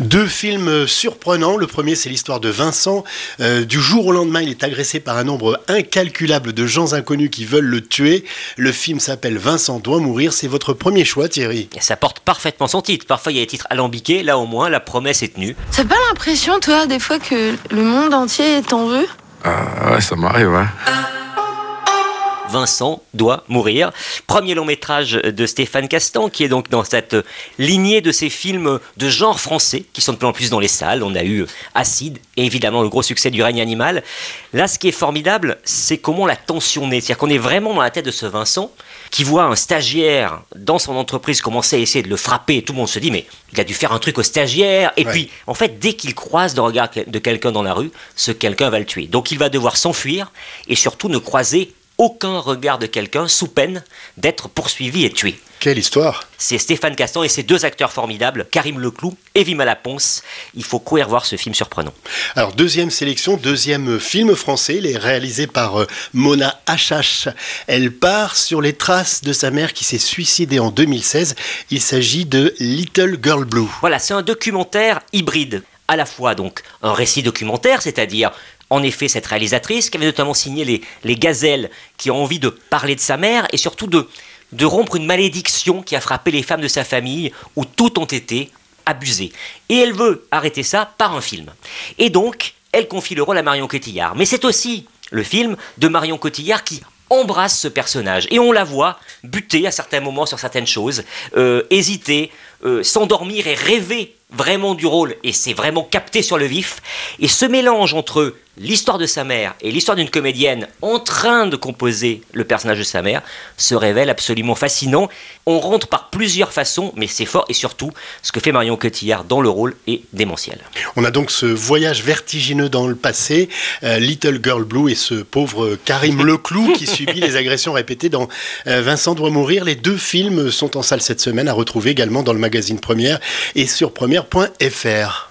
Deux films surprenants. Le premier, c'est l'histoire de Vincent. Euh, du jour au lendemain, il est agressé par un nombre incalculable de gens inconnus qui veulent le tuer. Le film s'appelle Vincent doit mourir. C'est votre premier choix, Thierry. ça porte parfaitement son titre. Parfois, il y a des titres alambiqués. Là, au moins, la promesse est tenue. T'as pas l'impression, toi, des fois, que le monde entier t'en veut Ah ouais, ça m'arrive, ouais. Vincent doit mourir. Premier long métrage de Stéphane Castan, qui est donc dans cette lignée de ces films de genre français, qui sont de plus en plus dans les salles. On a eu Acide, et évidemment le gros succès du règne animal. Là, ce qui est formidable, c'est comment la tension naît. C'est-à-dire qu'on est vraiment dans la tête de ce Vincent, qui voit un stagiaire dans son entreprise commencer à essayer de le frapper, tout le monde se dit, mais il a dû faire un truc au stagiaire. Et puis, en fait, dès qu'il croise le regard de quelqu'un dans la rue, ce quelqu'un va le tuer. Donc il va devoir s'enfuir, et surtout ne croiser aucun regard de quelqu'un sous peine d'être poursuivi et tué. Quelle histoire C'est Stéphane Castan et ses deux acteurs formidables, Karim Leclou et Vima Laponce. Il faut courir voir ce film surprenant. Alors, deuxième sélection, deuxième film français, il est réalisé par euh, Mona Hachache. Elle part sur les traces de sa mère qui s'est suicidée en 2016. Il s'agit de Little Girl Blue. Voilà, c'est un documentaire hybride à la fois donc un récit documentaire, c'est-à-dire en effet cette réalisatrice qui avait notamment signé les, les Gazelles, qui ont envie de parler de sa mère et surtout de, de rompre une malédiction qui a frappé les femmes de sa famille où toutes ont été abusées. Et elle veut arrêter ça par un film. Et donc, elle confie le rôle à Marion Cotillard. Mais c'est aussi le film de Marion Cotillard qui embrasse ce personnage. Et on la voit buter à certains moments sur certaines choses, euh, hésiter, euh, s'endormir et rêver vraiment du rôle. Et c'est vraiment capté sur le vif. Et ce mélange entre l'histoire de sa mère et l'histoire d'une comédienne en train de composer le personnage de sa mère se révèle absolument fascinant. On rentre par plusieurs façons, mais c'est fort et surtout ce que fait Marion Cotillard dans le rôle est démentiel. On a donc ce voyage vertigineux dans le passé, euh, Little Girl Blue et ce pauvre Karim Leclou qui subit les agressions répétées dans euh, Vincent doit mourir. Les deux films sont en salle cette semaine à retrouver également dans le magazine Première et sur première.fr.